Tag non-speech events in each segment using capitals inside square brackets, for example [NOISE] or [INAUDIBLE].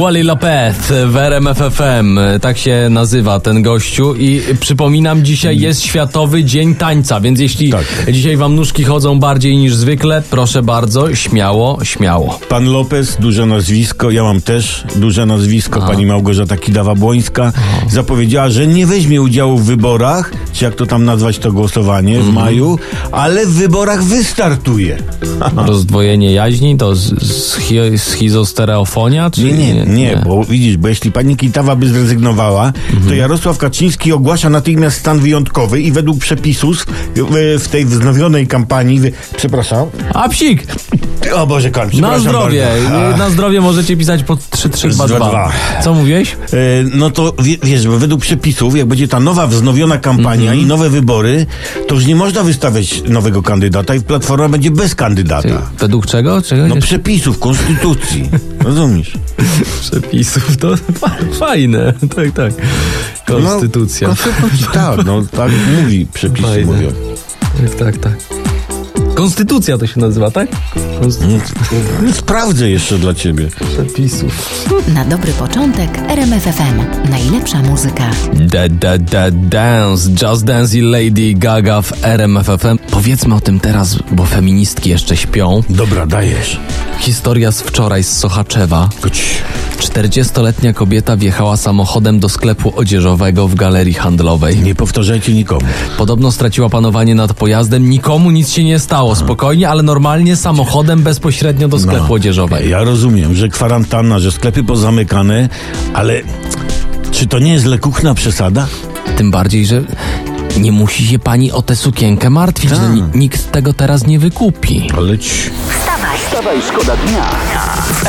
Wally Lopez w RMF FM, tak się nazywa ten gościu i przypominam, dzisiaj jest Światowy Dzień Tańca, więc jeśli Tak. dzisiaj wam nóżki chodzą bardziej niż zwykle, proszę bardzo, śmiało, śmiało. Pan Lopez, duże nazwisko, ja mam też duże nazwisko, pani Małgorzata Kidawa-Błońska, zapowiedziała, że nie weźmie udziału w wyborach, czy jak to tam nazwać to głosowanie w maju, ale w wyborach wystartuje. [LAUGHS] Rozdwojenie jaźni to z, z, chi- schizostereofonia? Czy Nie, nie, nie, bo widzisz, bo jeśli pani Kitawa by zrezygnowała, to Jarosław Kaczyński ogłasza natychmiast stan wyjątkowy i według przepisów w, w tej wznowionej kampanii, wy- przepraszam, A psik! o Boże, koń, Na przepraszam zdrowie, bardzo. na zdrowie możecie pisać po 3322. Co mówiłeś? E, No to wie, wiesz, bo według przepisów, jak będzie ta nowa wznowiona kampania Mhm. i nowe wybory, to już nie można wystawiać nowego kandydata i Platforma będzie bez kandydata. Według czego? Czego? No przepisów, konstytucji. [LAUGHS] Rozumiesz? Przepisów, to fa- fajne. Tak, tak. Konstytucja. No, konstytucja, tak, no tak mówi, przepisy Fajne. mówią. Tak, tak, tak. Konstytucja to się nazywa, tak? Konstytucja Sprawdzę jeszcze dla ciebie. przepisów. Na dobry początek RMF FM. Najlepsza muzyka. Da, da, da, dance, Just Dance i Lady Gaga w RMFFM. Powiedzmy o tym teraz, bo feministki jeszcze śpią. Dobra, dajesz. Historia z wczoraj z Sochaczewa. Chodź. 40-letnia kobieta wjechała samochodem do sklepu odzieżowego w galerii handlowej. Nie powtarzajcie nikomu. Podobno straciła panowanie nad pojazdem, nikomu nic się nie stało, spokojnie, ale normalnie samochodem bezpośrednio do sklepu odzieżowego. Ja rozumiem, że kwarantanna, że sklepy pozamykane, ale czy to nie jest lekuchna przesada? Tym bardziej, że nie musi się pani o tę sukienkę martwić, Tak. że ni- nikt tego teraz nie wykupi. Ale ci... Wstawaj, szkoda dnia w.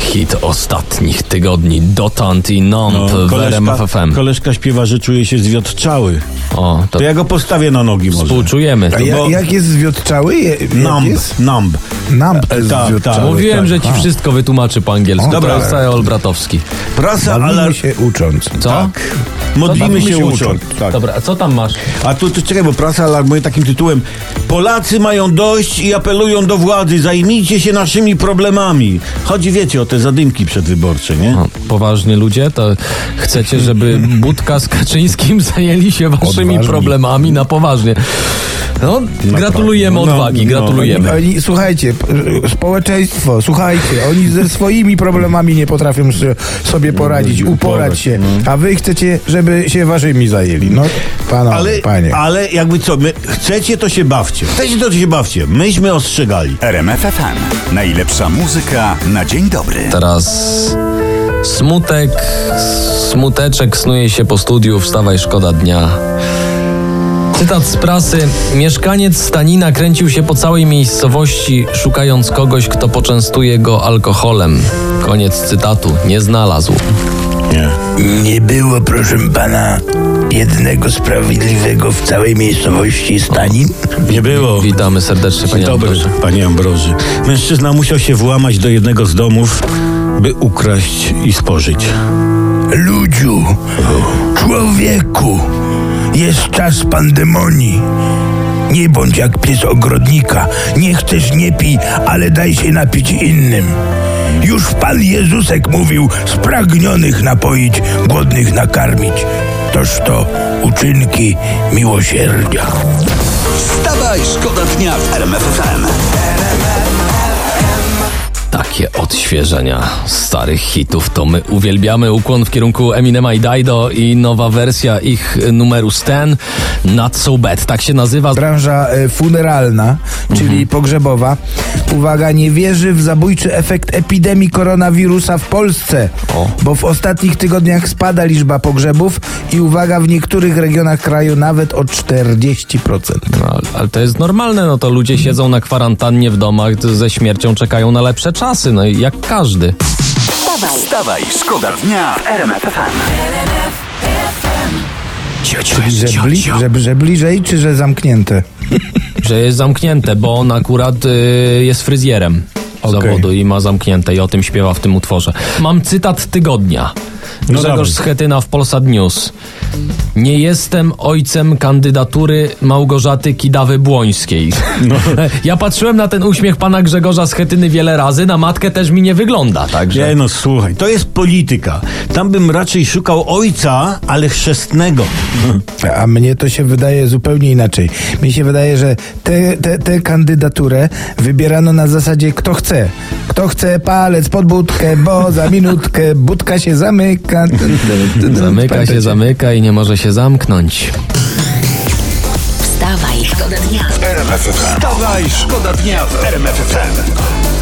Hit ostatnich tygodni, Dotant i Nomp w RMF FM. koleżka śpiewa, że czuje się zwiotczały. O, to To ja go postawię na nogi może. współczujemy. A ja, bo- jak jest zwiotczały? Je, jak Numb, jest? numb. Numb to jest Tak, zwiotczały. tak. Mówiłem, tak. że ci A. wszystko wytłumaczy po angielsku. Dobra, tak. jest cały Olbratowski. Prasa, ale... Bawimy się ucząc. Co? Tak. Modlimy się ucząc. Tak. Dobra, a co tam masz? A tu, tu czekaj, bo prasa alarmuje takim tytułem Polacy mają dość i apelują do władzy, zajmijcie się naszymi problemami. Chodzi, wiecie, o te zadymki przedwyborcze, nie? O, poważnie ludzie, to chcecie, żeby Budka z Kaczyńskim [LAUGHS] zajęli się waszymi Problemami na poważnie. No, gratulujemy No, odwagi, no. gratulujemy. Oni, słuchajcie, społeczeństwo, słuchajcie, oni ze swoimi problemami nie potrafią sobie poradzić, uporać się, a wy chcecie, żeby się waszymi zajęli. No, pana, Ale, panie. ale jakby co, my, chcecie to się bawcie. Chcecie to się bawcie. Myśmy ostrzegali. RMF FM. Najlepsza muzyka na dzień dobry. Teraz smutek, smuteczek snuje się po studiu, wstawaj, szkoda dnia. Cytat z prasy. Mieszkaniec Stanina kręcił się po całej miejscowości, szukając kogoś, kto poczęstuje go alkoholem. Koniec cytatu. Nie znalazł. Nie. Nie było, proszę pana, jednego sprawiedliwego w całej miejscowości Stanin? Nie było. Witamy serdecznie, panie Dobry, Andrzeju. panie Ambroży. Mężczyzna musiał się włamać do jednego z domów, by ukraść i spożyć. Ludziu, człowieku, jest czas pandemonii. Nie bądź jak pies ogrodnika. Nie chcesz, nie pij, ale daj się napić innym. Już Pan Jezusek mówił, spragnionych napoić, głodnych nakarmić. Toż to uczynki miłosierdzia. Wstawaj, szkoda dnia w RMF FM. Takie odświeżenia starych hitów to my uwielbiamy. Ukłon w kierunku Eminema i Dido i nowa wersja ich numeru Stan, Not So Bad. Tak się nazywa. Branża e, funeralna, czyli Mhm. pogrzebowa, uwaga, nie wierzy w zabójczy efekt epidemii koronawirusa w Polsce, O. bo w ostatnich tygodniach spada liczba pogrzebów i uwaga, w niektórych regionach kraju nawet o 40%. No, ale to jest normalne, no to ludzie siedzą na kwarantannie w domach ze śmiercią, czekają na lepsze czasy, no i jak każdy. Wstawaj, Wstawaj, szkoda dnia w RMF FM. Że, bli, że, że bliżej, czy że zamknięte? Że jest zamknięte, bo on akurat y, jest fryzjerem. Okej. zawodu i ma zamknięte i o tym śpiewa w tym utworze. Mam cytat tygodnia. No Grzegorz. Schetyna w Polsat News. Nie jestem ojcem kandydatury Małgorzaty Kidawy-Błońskiej. No. [LAUGHS] Ja patrzyłem na ten uśmiech pana Grzegorza Schetyny wiele razy, na matkę też mi nie wygląda, także... Nie no, słuchaj, to jest polityka. Tam bym raczej szukał ojca, ale chrzestnego. A mnie to się wydaje zupełnie inaczej. Mi się wydaje, że tę te, te kandydaturę wybierano na zasadzie kto chce. Kto chce palec pod budkę, bo za minutkę budka się zamyka. Zamyka się, zamyka i nie może się zamknąć. Wstawaj, szkoda dnia. Wstawaj, szkoda dnia w RMF FM.